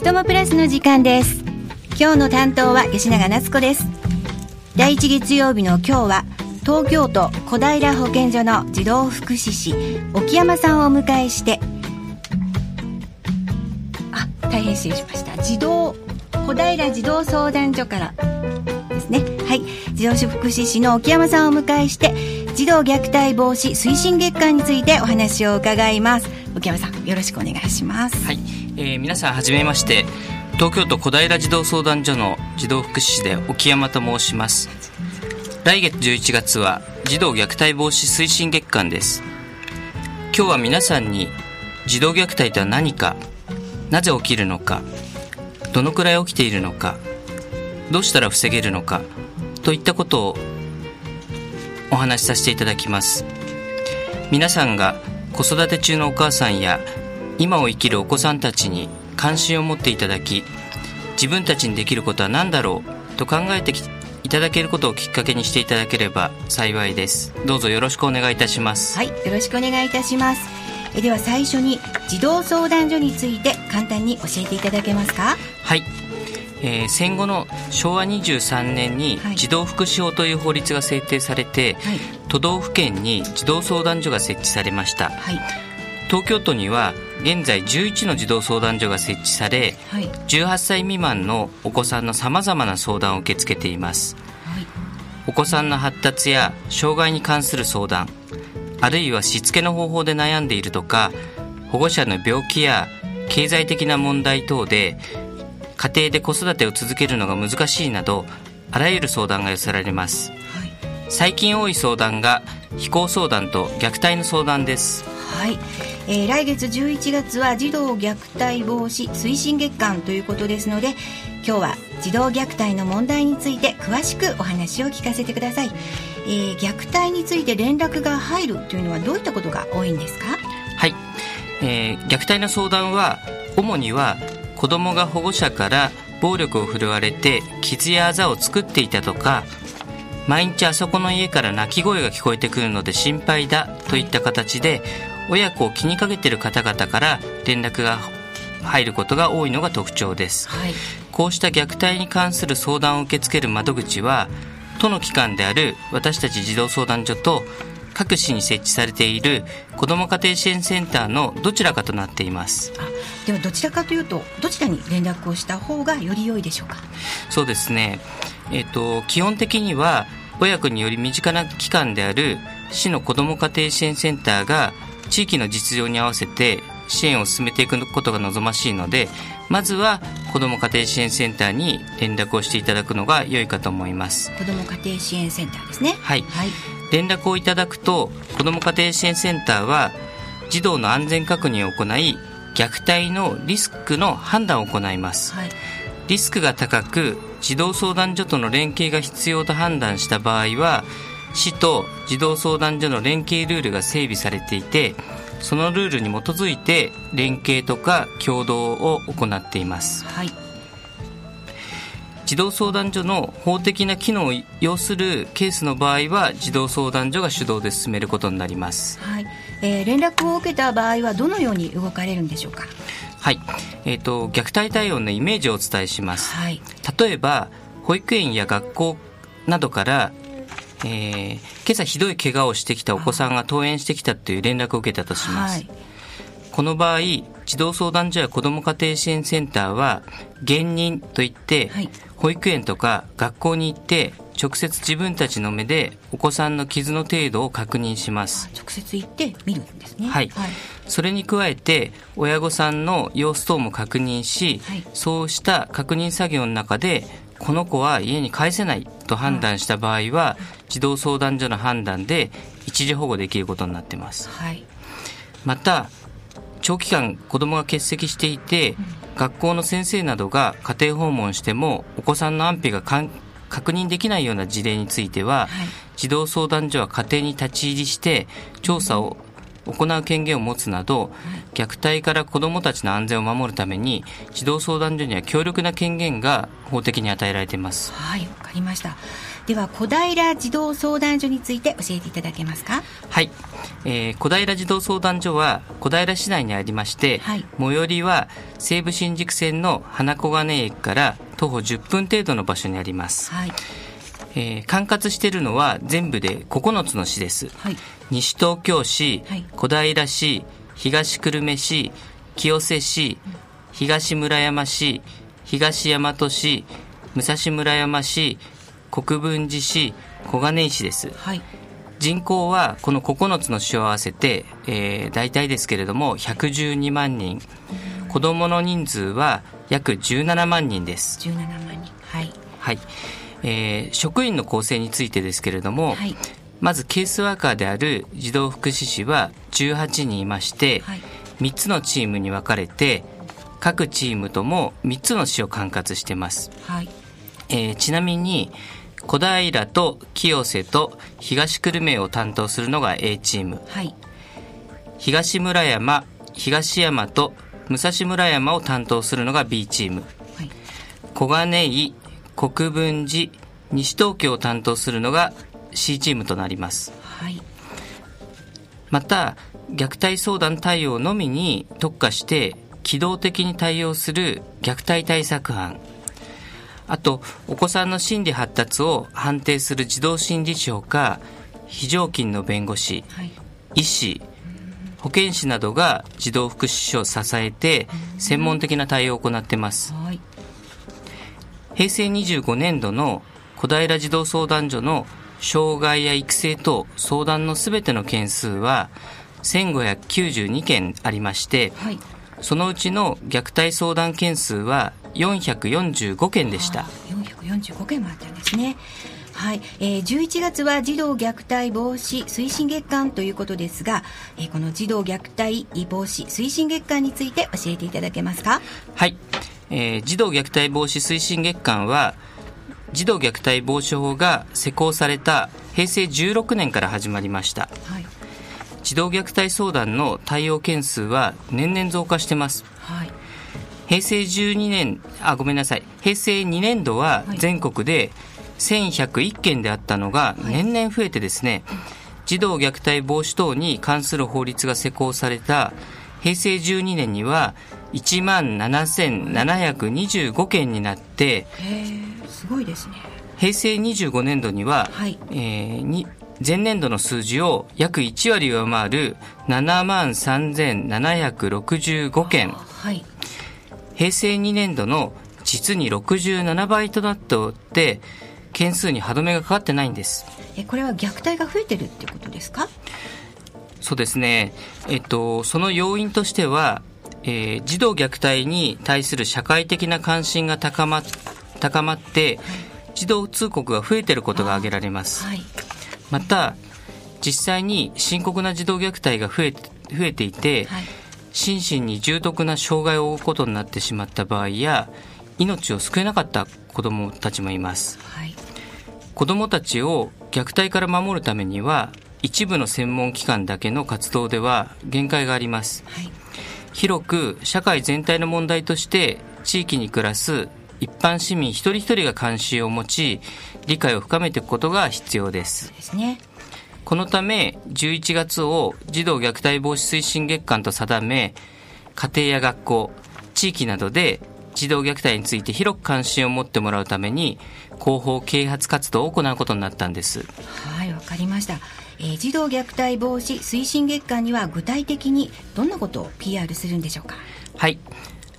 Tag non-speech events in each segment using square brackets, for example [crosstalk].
ちともプラスの時間です。今日の担当は吉永夏子です。第一月曜日の今日は東京都小平保健所の児童福祉士沖山さんをお迎えしてあ大変失礼しました。児童小平児童相談所からですね。はい。児童福祉士の沖山さんをお迎えして児童虐待防止推進月間についてお話を伺います。沖山さんよろしくお願いします。はい、えー、皆さんはじめまして東京都小平児童相談所の児童福祉士で沖山と申します。来月11月は児童虐待防止推進月間です。今日は皆さんに児童虐待とは何かなぜ起きるのかどのくらい起きているのかどうしたら防げるのかといったことをお話しさせていただきます。皆さんが子育て中のお母さんや今を生きるお子さんたちに関心を持っていただき自分たちにできることは何だろうと考えていただけることをきっかけにしていただければ幸いです。どうぞよろしくお願いいたします。はいよろしくお願いいたします。えでは最初に児童相談所について簡単に教えていただけますか？はい。えー、戦後の昭和23年に児童福祉法という法律が制定されて、はい、都道府県に児童相談所が設置されました、はい、東京都には現在11の児童相談所が設置され、はい、18歳未満のお子さんのさまざまな相談を受け付けています、お子さんの発達や障害に関する相談あるいはしつけの方法で悩んでいるとか保護者の病気や経済的な問題等で家庭で子育てを続けるのが難しいなどあらゆる相談が寄せられます、はい、最近多い相談が非行相談と虐待の相談です。はい、えー、来月11月は児童虐待防止推進月間ということですので今日は児童虐待の問題について詳しくお話を聞かせてください、えー、虐待について連絡が入るというのはどういったことが多いんですか？はい、えー、虐待の相談は主には子供が保護者から暴力を振るわれて傷やあざを作っていたとか毎日あそこの家から泣き声が聞こえてくるので心配だといった形で親子を気にかけている方々から連絡が入ることが多いのが特徴です、はい、こうした虐待に関する相談を受け付ける窓口は都の機関である私たち児童相談所と各市に設置されている子ども家庭支援センターのどちらかとなっています。ではどちらかというとどちらに連絡をした方がより良いでしょうか？そうですね、えーと、基本的には親子により身近な機関である市の子ども家庭支援センターが地域の実情に合わせて支援を進めていくことが望ましいのでまずは子ども家庭支援センターに連絡をしていただくのが良いかと思います。子ども家庭支援センターですね。はい、はい連絡をいただくと子ども家庭支援センターは児童の安全確認を行い虐待のリスクの判断を行います、はい、リスクが高く児童相談所との連携が必要と判断した場合は市と児童相談所の連携ルールが整備されていてそのルールに基づいて連携とか共同を行っています、はい児童相談所の法的な機能を要するケースの場合は児童相談所が主導で進めることになります、はい。えー、連絡を受けた場合はどのように動かれるんでしょうか？はい、えーと、虐待対応のイメージをお伝えします、はい、例えば保育園や学校などからえー、今朝ひどい怪我をしてきたお子さんが登園してきたという連絡を受けたとします、はい、この場合児童相談所や子ども家庭支援センターは現任といって、はい、保育園とか学校に行って直接自分たちの目でお子さんの傷の程度を確認します。直接行って見るんですね。はい、はい、それに加えて親御さんの様子等も確認し、はい、そうした確認作業の中でこの子は家に帰せないと判断した場合は、児童相談所の判断で一時保護できることになっています、はい、また長期間子供が欠席していて、学校の先生などが家庭訪問してもお子さんの安否が確認できないような事例については、はい、児童相談所は家庭に立ち入りして調査を行う権限を持つなど、虐待から子どもたちの安全を守るために児童相談所には強力な権限が法的に与えられています。はいわかりました。では小平児童相談所について教えていただけますか？はい、えー小平児童相談所は小平市内にありまして、はい。最寄りは西武新宿線の花小金井駅から徒歩10分程度の場所にあります、はいえー管轄しているのは全部で9つの市です。はい。西東京市、はい。小平市東久留米市清瀬市東村山市東大和市武蔵村山市国分寺市小金井市です。はい。人口はこの9つの市を合わせて、えー大体ですけれども112万人。子どもの人数は約17万人です。17万人。はい。はい、えー職員の構成についてですけれども、はい。まずケースワーカーである児童福祉士は18人いまして、はい。3つのチームに分かれて各チームとも3つの市を管轄してます、はい。えーちなみに小平と清瀬と東久留米を担当するのが A チーム。はい。東村山東山と武蔵村山を担当するのが B チーム。はい。小金井国分寺西東京を担当するのが C チームとなります。はい。また虐待相談対応のみに特化して機動的に対応する虐待対策班。あとお子さんの心理発達を判定する児童心理師ほか非常勤の弁護士はい。医師保健師などが児童福祉士を支えて専門的な対応を行っています。はい平成25年度の小平児童相談所の障害や育成等相談のすべての件数は1592件ありましてはい。そのうちの虐待相談件数は445件でした。あー445件もあったんですね。はい、えー、11月は児童虐待防止推進月間ということですが、えーこの児童虐待防止推進月間について教えていただけますか？はい、えー児童虐待防止推進月間は児童虐待防止法が施行された平成16年から始まりました。はい。児童虐待相談の対応件数は年々増加してます。はい。平成12年あごめんなさい。平成2年度ははい。全国で1101件であったのがはい。年々増えてですね、児童虐待防止等に関する法律が施行された平成12年には1万7725件になってすごいですね。平成25年度には、はい。えーに前年度の数字を約1割上回る7万3765件。はい。平成2年度の実に67倍となっておって件数に歯止めがかかってないんです。えこれは虐待が増えてるってことですか？そうですね。えっとその要因としては、えー児童虐待に対する社会的な関心が高ま高まって児童通告が増えていることが挙げられます。はい。また実際に深刻な児童虐待が増えて増えていて、はい。心身に重篤な障害を負うことになってしまった場合や命を救えなかった子どもたちもいます。はい。子どもたちを虐待から守るためには一部の専門機関だけの活動では限界があります。はい広く社会全体の問題として地域に暮らす一般市民一人一人が関心を持ち理解を深めていくことが必要です。ですね。このため11月を児童虐待防止推進月間と定め家庭や学校地域などで児童虐待について広く関心を持ってもらうために広報啓発活動を行うことになったんです。はいわかりました、えー児童虐待防止推進月間には具体的にどんなことを PR するんでしょうか？はい。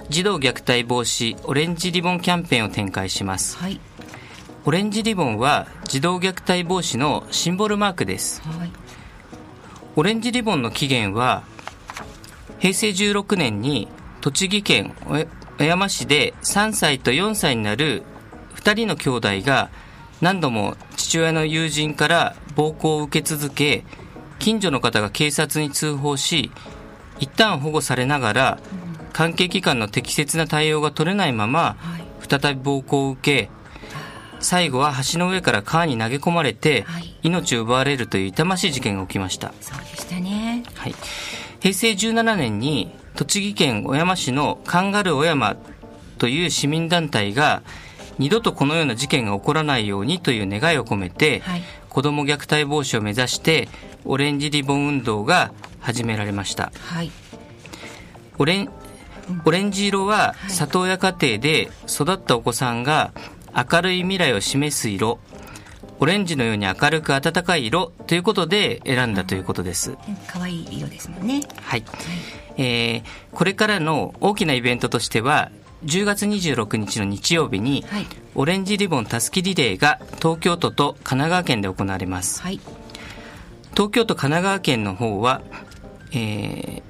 児童虐待防止オレンジリボンキャンペーンを展開します。はい。オレンジリボンは児童虐待防止のシンボルマークです。はい。オレンジリボンの起源は平成16年に栃木県小山市で3歳と4歳になる2人の兄弟が何度も父親の友人から暴行を受け続け近所の方が警察に通報し一旦保護されながら関係機関の適切な対応が取れないままはい。再び暴行を受け最後は橋の上から川に投げ込まれて、はい。命を奪われるという痛ましい事件が起きました。そうでしたね。はい、平成17年に栃木県小山市のカンガルー小山という市民団体が二度とこのような事件が起こらないようにという願いを込めて、はい。子ども虐待防止を目指してオレンジリボン運動が始められました。はい。オレンオレンジ色は里親家庭で育ったお子さんが明るい未来を示す色オレンジのように明るく暖かい色ということで選んだということです、可愛い色ですもんね。はい、えーこれからの大きなイベントとしては10月26日の日曜日に、はい。オレンジリボンたすきリレーが東京都と神奈川県で行われます。はい。東京都神奈川県の方は、えー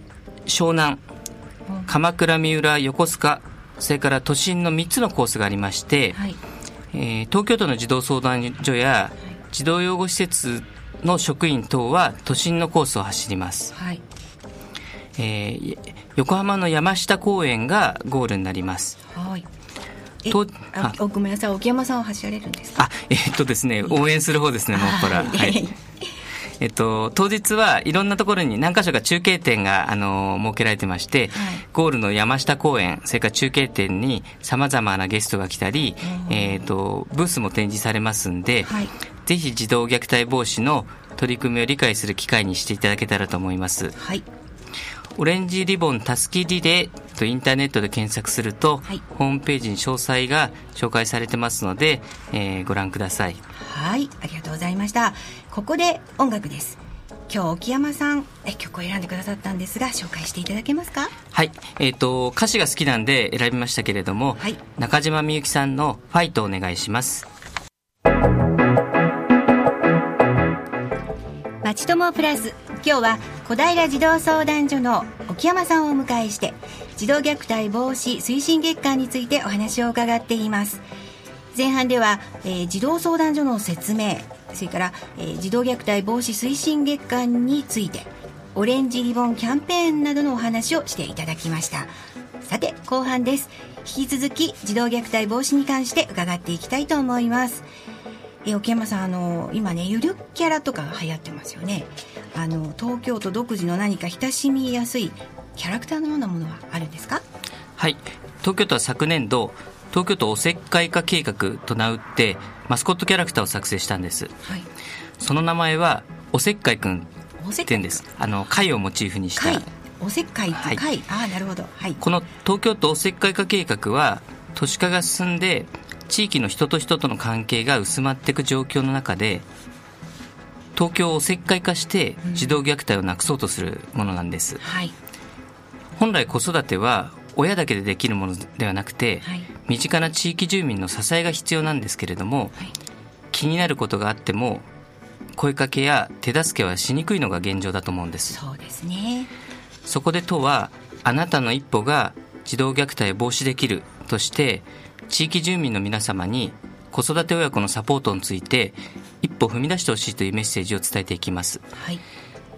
湘南鎌倉三浦横須賀それから都心の3つのコースがありまして、はい。えー東京都の児童相談所や児童養護施設の職員等は都心のコースを走ります、はいえー横浜の山下公園がゴールになります。はい。えとあごめんなさい。沖山さんは走られるんですか？あえーっとですね応援する方ですねもっぱら。はいはい。えっと、当日はいろんなところに何箇所か中継点が、あの設けられてまして、はい。ゴールの山下公園、それから中継点に様々なゲストが来たり、えっと、ブースも展示されますんで、はい。ぜひ児童虐待防止の取り組みを理解する機会にしていただけたらと思います。はいオレンジリボンたすきリレーとインターネットで検索すると、はいホームページに詳細が紹介されてますので、えーご覧ください。はいありがとうございましたここで音楽です今日沖山さんえ曲を選んでくださったんですが紹介していただけますか？はい。えっ、と、歌詞が好きなんで選びましたけれども、はい中島みゆきさんのファイトをお願いします。まちともプラス今日は小平児童相談所の沖山さんをお迎えして児童虐待防止推進月間についてお話を伺っています。前半では、えー児童相談所の説明それから、えー児童虐待防止推進月間についてオレンジリボンキャンペーンなどのお話をしていただきました。さて後半です。引き続き児童虐待防止に関して伺っていきたいと思います。え沖山さんあの今ねゆるキャラとかが流行ってますよね。あの東京都独自の何か親しみやすいキャラクターのようなものはあるんですか？はい。東京都は昨年度、東京都おせっかい化計画と名打って、マスコットキャラクターを作成したんです。はい。その名前は、おせっかいくんおせっかいって言うんです。あの、貝をモチーフにした。貝。おせっかいはい。あなるほど。はい。この東京都おせっかい化計画は都市化が進んで地域の人と人との関係が薄まっていく状況の中で東京をおせっかい化して児童虐待をなくそうとするものなんです、はい。本来子育ては親だけでできるものではなくて、はい。身近な地域住民の支えが必要なんですけれどもはい。気になることがあっても声かけや手助けはしにくいのが現状だと思うんです。そうですね。そこで都はあなたの一歩が児童虐待を防止できるとして地域住民の皆様に子育て親子のサポートについて一歩踏み出してほしいというメッセージを伝えていきます。はい。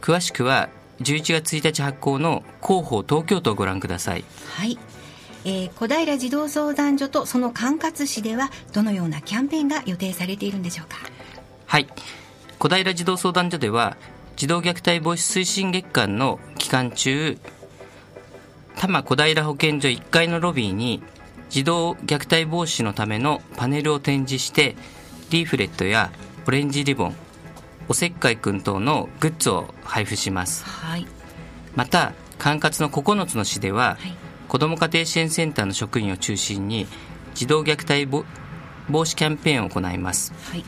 詳しくは11月1日発行の広報東京都をご覧ください。はい、えー小平児童相談所とその管轄市ではどのようなキャンペーンが予定されているんでしょうか？はい。小平児童相談所では児童虐待防止推進月間の期間中多摩小平保健所1階のロビーに児童虐待防止のためのパネルを展示してリーフレットやオレンジリボンおせっかいくん等のグッズを配布します。はい。また管轄の9つの市では、はい。子ども家庭支援センターの職員を中心に児童虐待防防止キャンペーンを行います。はい。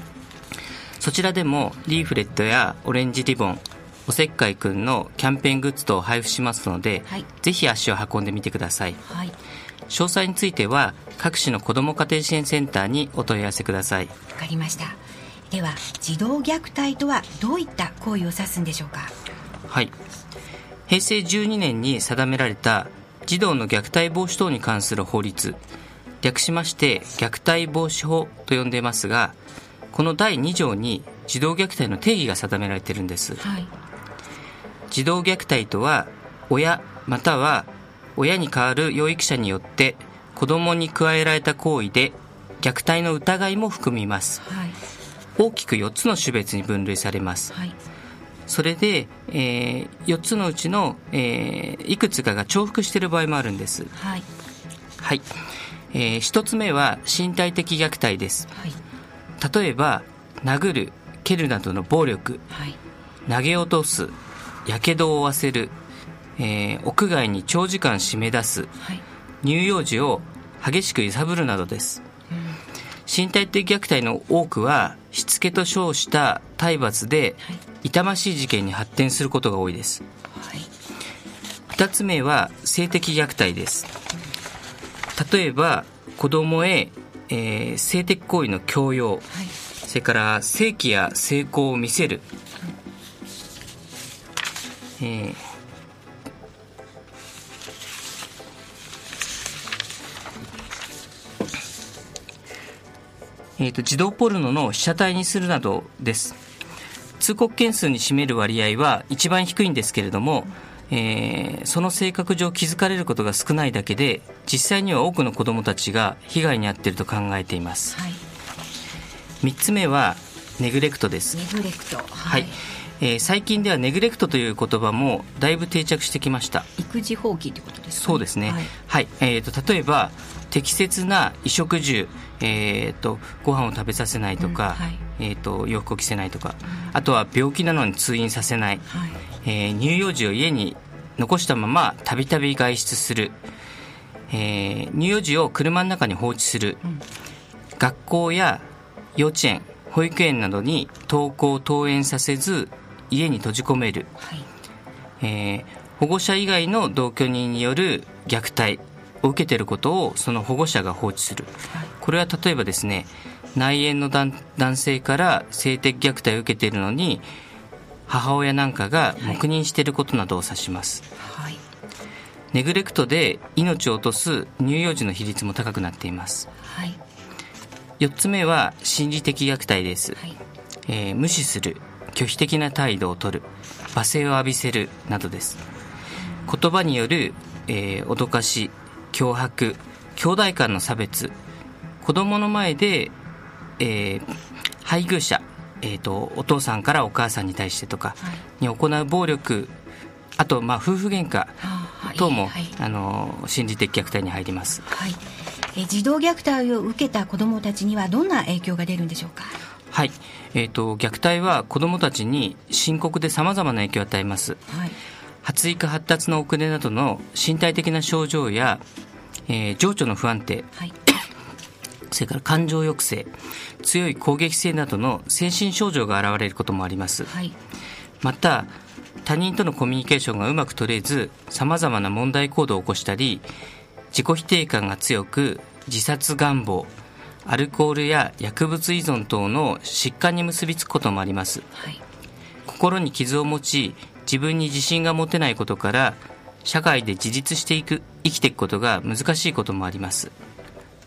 そちらでもリーフレットやオレンジリボンおせっかいくんのキャンペーングッズ等を配布しますので、はい。ぜひ足を運んでみてください。はい。詳細については各市の子ども家庭支援センターにお問い合わせください。わかりましたでは児童虐待とはどういった行為を指すんでしょうか？はい。平成12年に定められた児童の虐待防止等に関する法律略しまして虐待防止法と呼んでいますがこの第2条に児童虐待の定義が定められているんです。はい。児童虐待とは親または親に代わる養育者によって子供に加えられた行為で虐待の疑いも含みます。はい大きく4つの種別に分類されます。はい。それで、え4つのうちの、えーいくつかが重複している場合もあるんです。はい。はい、え1つ目は身体的虐待です。はい。例えば殴る蹴るなどの暴力。はい。投げ落とすやけどを負わせる、えー屋外に長時間締め出す。はい。乳幼児を激しく揺さぶるなどです身体的虐待の多くはしつけと称した体罰ではい。痛ましい事件に発展することが多いです。はい。2つ目は性的虐待です。例えば子供へ、えー性的行為の強要。はい。それから性器や性交を見せる、えーえーと児童ポルノの被写体にするなどです。通告件数に占める割合は一番低いんですけれども、えーその性格上気づかれることが少ないだけで実際には多くの子どもたちが被害に遭っていると考えています。はい。3つ目はネグレクトです、ネグレクト。ははいえー最近ではネグレクトという言葉もだいぶ定着してきました。育児放棄ってことですかそうですね、ははい。いえー、と例えば適切な衣食住、えー、とご飯を食べさせないとか、うんはい。えー、と洋服を着せないとか、あとは病気なのに通院させない、はい。えー乳幼児を家に残したままたびたび外出する、えー乳幼児を車の中に放置する、ん。学校や幼稚園保育園などに登校登園させず家に閉じ込める、はい。えー保護者以外の同居人による虐待を受けていることをその保護者が放置する。はい。これは例えばですね内縁の男男性から性的虐待を受けているのに母親なんかが黙認していることなどを指します、はい。ネグレクトで命を落とす乳幼児の比率も高くなっています。はい。4つ目は心理的虐待です、はい。えー無視する拒否的な態度を取る罵声を浴びせるなどです。言葉による、えー脅かし脅迫兄弟間の差別子供の前で、えー配偶者、えーとお父さんからお母さんに対してとかはい。に行う暴力あと、まあ、夫婦喧嘩あはい。等も、はい。あの心理的虐待に入ります。はい。えー児童虐待を受けた子どもたちにはどんな影響が出るんでしょうか？はい、えー、と虐待は子どもたちに深刻でさまざまな影響を与えます。はい。発育発達の遅れなどの身体的な症状や、えー情緒の不安定はい。[coughs] それから感情抑制強い攻撃性などの精神症状が現れることもあります。はい。また他人とのコミュニケーションがうまく取れずさまざまな問題行動を起こしたり自己否定感が強く自殺願望アルコールや薬物依存等の疾患に結びつくこともあります。はい。心に傷を持ち自分に自信が持てないことから社会で自立していく生きていくことが難しいこともあります。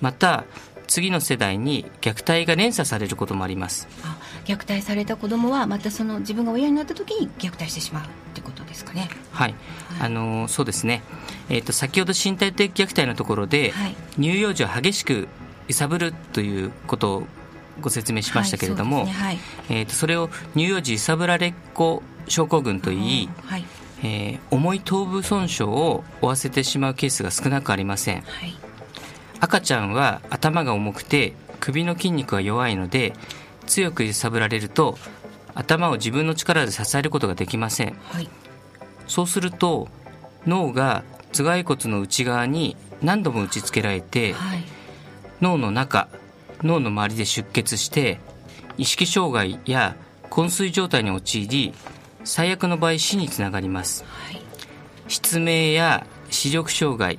また次の世代に虐待が連鎖されることもあります。あ虐待された子どもはまたその自分が親になった時に虐待してしまうってことですかね。はい、あのーそうですね、えー、と先ほど身体的虐待のところで、はい。乳幼児を激しく揺さぶるということをご説明しましたけれども、はいそねはい。えー、とそれを乳幼児揺さぶられっ子症候群といい、はい。えー重い頭部損傷を負わせてしまうケースが少なくありません。はい。赤ちゃんは頭が重くて首の筋肉が弱いので強く揺さぶられると頭を自分の力で支えることができません。はい。そうすると脳が頭蓋骨の内側に何度も打ち付けられてはい脳の中脳の周りで出血して意識障害や昏睡状態に陥り最悪の場合死につながります。はい。失明や視力障害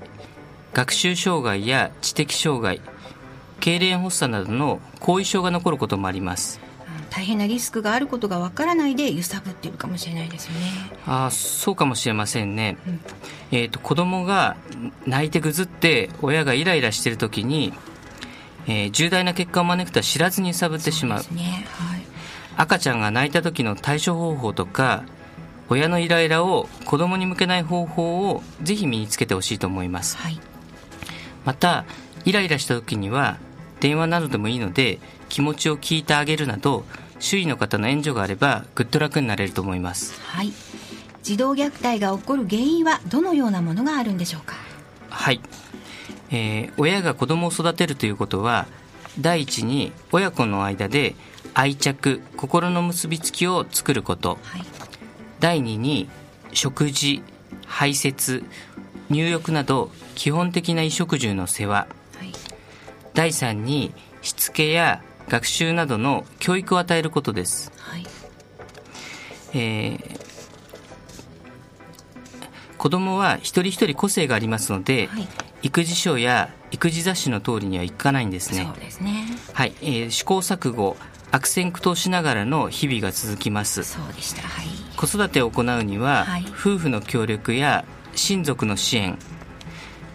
学習障害や知的障害痙攣発作などの後遺症が残ることもあります。うん大変なリスクがあることがわからないで揺さぶっているかもしれないですよね。あーそうかもしれませんね、えー、と子供が泣いてぐずって親がイライラしている時に、えー重大な結果を招くとは知らずに揺さぶってしまう。ね。はい。赤ちゃんが泣いた時の対処方法とか親のイライラを子供に向けない方法をぜひ身につけてほしいと思います。はい。またイライラした時には電話などでもいいので気持ちを聞いてあげるなど周囲の方の援助があればぐっと楽になれると思います。はい。児童虐待が起こる原因はどのようなものがあるんでしょうか？はい、えー親が子供を育てるということは第一に親子の間で愛着心の結びつきを作ること。はい。第2に食事排泄入浴など基本的な衣食住の世話。はい。第3にしつけや学習などの教育を与えることです、はい。えー子供は一人一人個性がありますので、はい育児書や育児雑誌の通りにはいかないんですね。そうですね。はい、えー試行錯誤悪戦苦闘しながらの日々が続きます。そうでした。はい。子育てを行うには、はい。夫婦の協力や親族の支援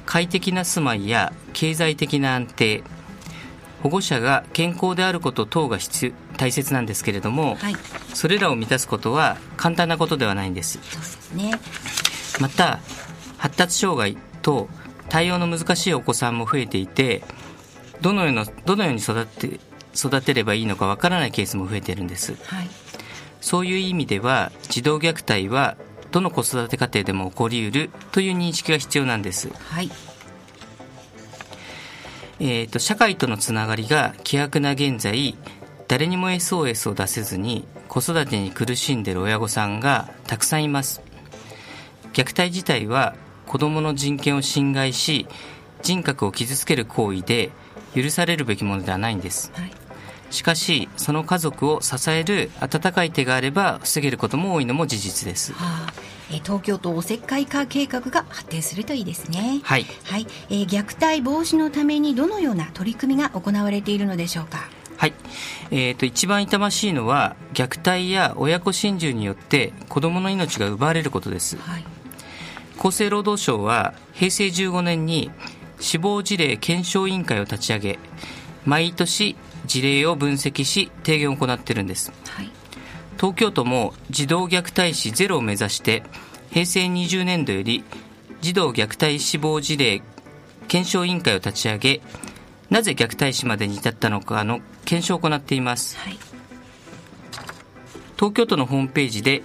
快適な住まいや経済的な安定保護者が健康であること等が必要大切なんですけれども、はい。それらを満たすことは簡単なことではないんです。そうですね。また発達障害と対応の難しいお子さんも増えていてどのようなどのように育て育てればいいのかわからないケースも増えているんです。はい。そういう意味では児童虐待はどの子育て家庭でも起こりうるという認識が必要なんです、はい。えー、と社会とのつながりが希薄な現在誰にも SOS を出せずに子育てに苦しんでいる親御さんがたくさんいます。虐待自体は子どもの人権を侵害し人格を傷つける行為で許されるべきものではないんです。はい。しかしその家族を支える温かい手があれば防げることも多いのも事実です。はあ。えー東京都おせっかい化計画が発展するといいですね。はい。はい、えー虐待防止のためにどのような取り組みが行われているのでしょうか？はい、えー、と一番痛ましいのは虐待や親子心中によって子どもの命が奪われることです。はい厚生労働省は平成15年に死亡事例検証委員会を立ち上げ毎年事例を分析し提言を行っているんです。はい。東京都も児童虐待死ゼロを目指して平成20年度より児童虐待死亡事例検証委員会を立ち上げなぜ虐待死までに至ったのかの検証を行っています。はい。東京都のホームページで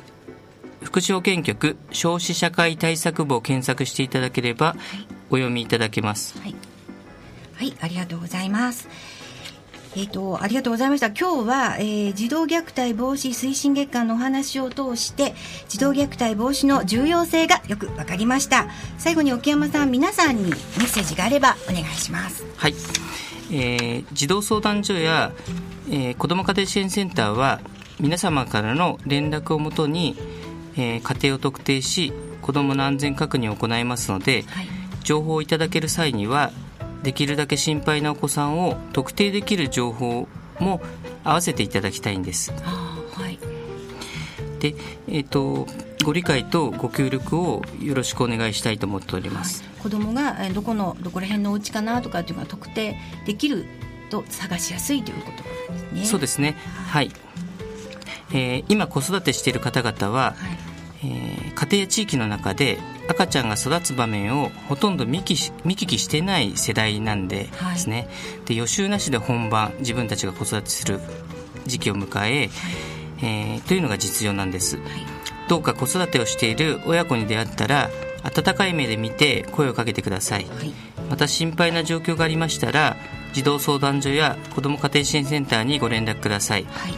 福祉保健局少子社会対策部を検索していただければお読みいただけますはい、はい、ありがとうございます。えっ、と、ありがとうございました。今日は、えー児童虐待防止推進月間のお話を通して、児童虐待防止の重要性がよくわかりました。最後に沖山さん、皆さんにメッセージがあればお願いします。はい、えー児童相談所や、えー子ども家庭支援センターは皆様からの連絡をもとに、えー家庭を特定し子どもの安全確認を行いますのではい。情報をいただける際にはできるだけ心配なお子さんを特定できる情報も合わせていただきたいんですはい。で、えー、とご理解とご協力をよろしくお願いしたいと思っております、はい、子供がえーどこのどこら辺のお家かなとかっていうのが特定できると探しやすいということですね。そうですねはい、えー今子育てしている方々は、はい。えー家庭や地域の中で赤ちゃんが育つ場面をほとんど見聞きし見聞きしていない世代なんではいですね、で予習なしで本番自分たちが子育てする時期を迎ええーというのが実情なんですはい。どうか子育てをしている親子に出会ったら温かい目で見て声をかけてくださいはい。また心配な状況がありましたら児童相談所や子ども家庭支援センターにご連絡くださいはい。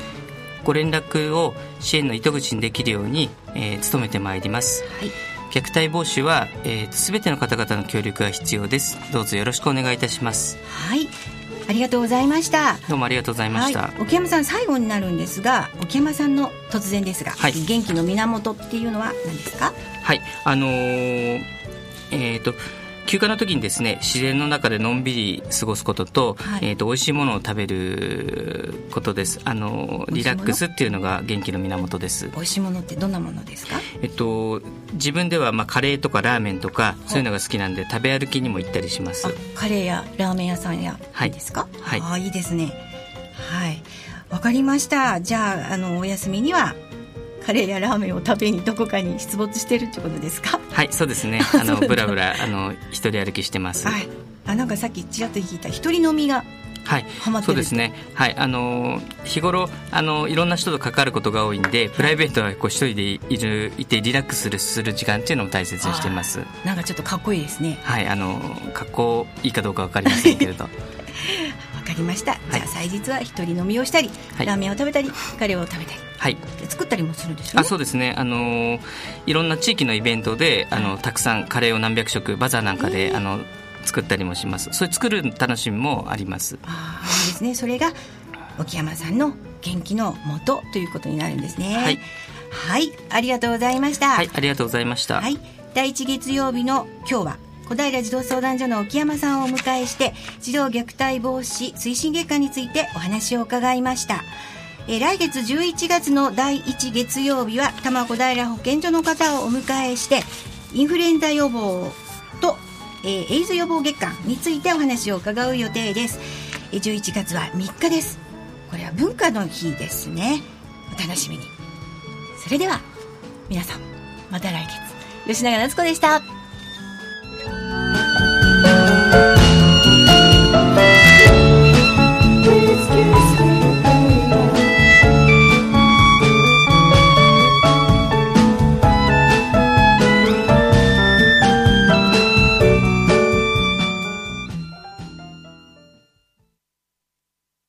ご連絡を支援の糸口にできるように、えー努めてまいります。はい。虐待防止は、えー、全ての方々の協力が必要です。どうぞよろしくお願いいたします。はい。ありがとうございました。どうもありがとうございました、はい、沖山さん最後になるんですが沖山さんの突然ですが、はい。元気の源っていうのは何ですか？はい。あのーえっ、と休暇の時にですね自然の中でのんびり過ごすことと,、はい。えー、と美味しいものを食べることです。あのーリラックスっていうのが元気の源です。美味しいものってどんなものですか？えっと自分ではまあカレーとかラーメンとかそういうのが好きなんで食べ歩きにも行ったりします。あカレーやラーメン屋さんやはい。いいですか、はい。あいいですね。はい。わかりました。じゃああのお休みにはカレーやラーメンを食べにどこかに出没してるってことですか？はいそうですね [laughs] あのブラブラあの一人歩きしてますはいあなんかさっきちらっと聞いた一人飲みがはい、そうですね。はい、あの日頃あのいろんな人と関わることが多いんで、プライベートはこう一人でいるいてリラックスするする時間っていうのを大切にしています。なんかちょっとかっこいいですね。はい、あの格好いいかどうかわかりませんけれど。[laughs] わかりました。じゃあ祭日は一人飲みをしたり、はい、ラーメンを食べたり、カレーを食べたり。はい、作ったりもするんですよ、ね、あそうですね。あのいろんな地域のイベントであのたくさんカレーを何百食バザーなんかで、あの作ったりもします。そういう作る楽しみもあります。あいいですね。それが沖山さんの元気のもとということになるんですね。はい。はい。ありがとうございました。はいありがとうございました。はい。第一月曜日の今日は小平児童相談所の沖山さんをお迎えして児童虐待防止推進月間についてお話を伺いましたえ来月11月の第1月曜日は多摩小平保健所の方をお迎えしてインフルエンザ予防とえー、エイズ予防月間についてお話を伺う予定です。11月は3日です。これは文化の日ですね。お楽しみに。それでは、皆さん、また来月。吉永夏子でした。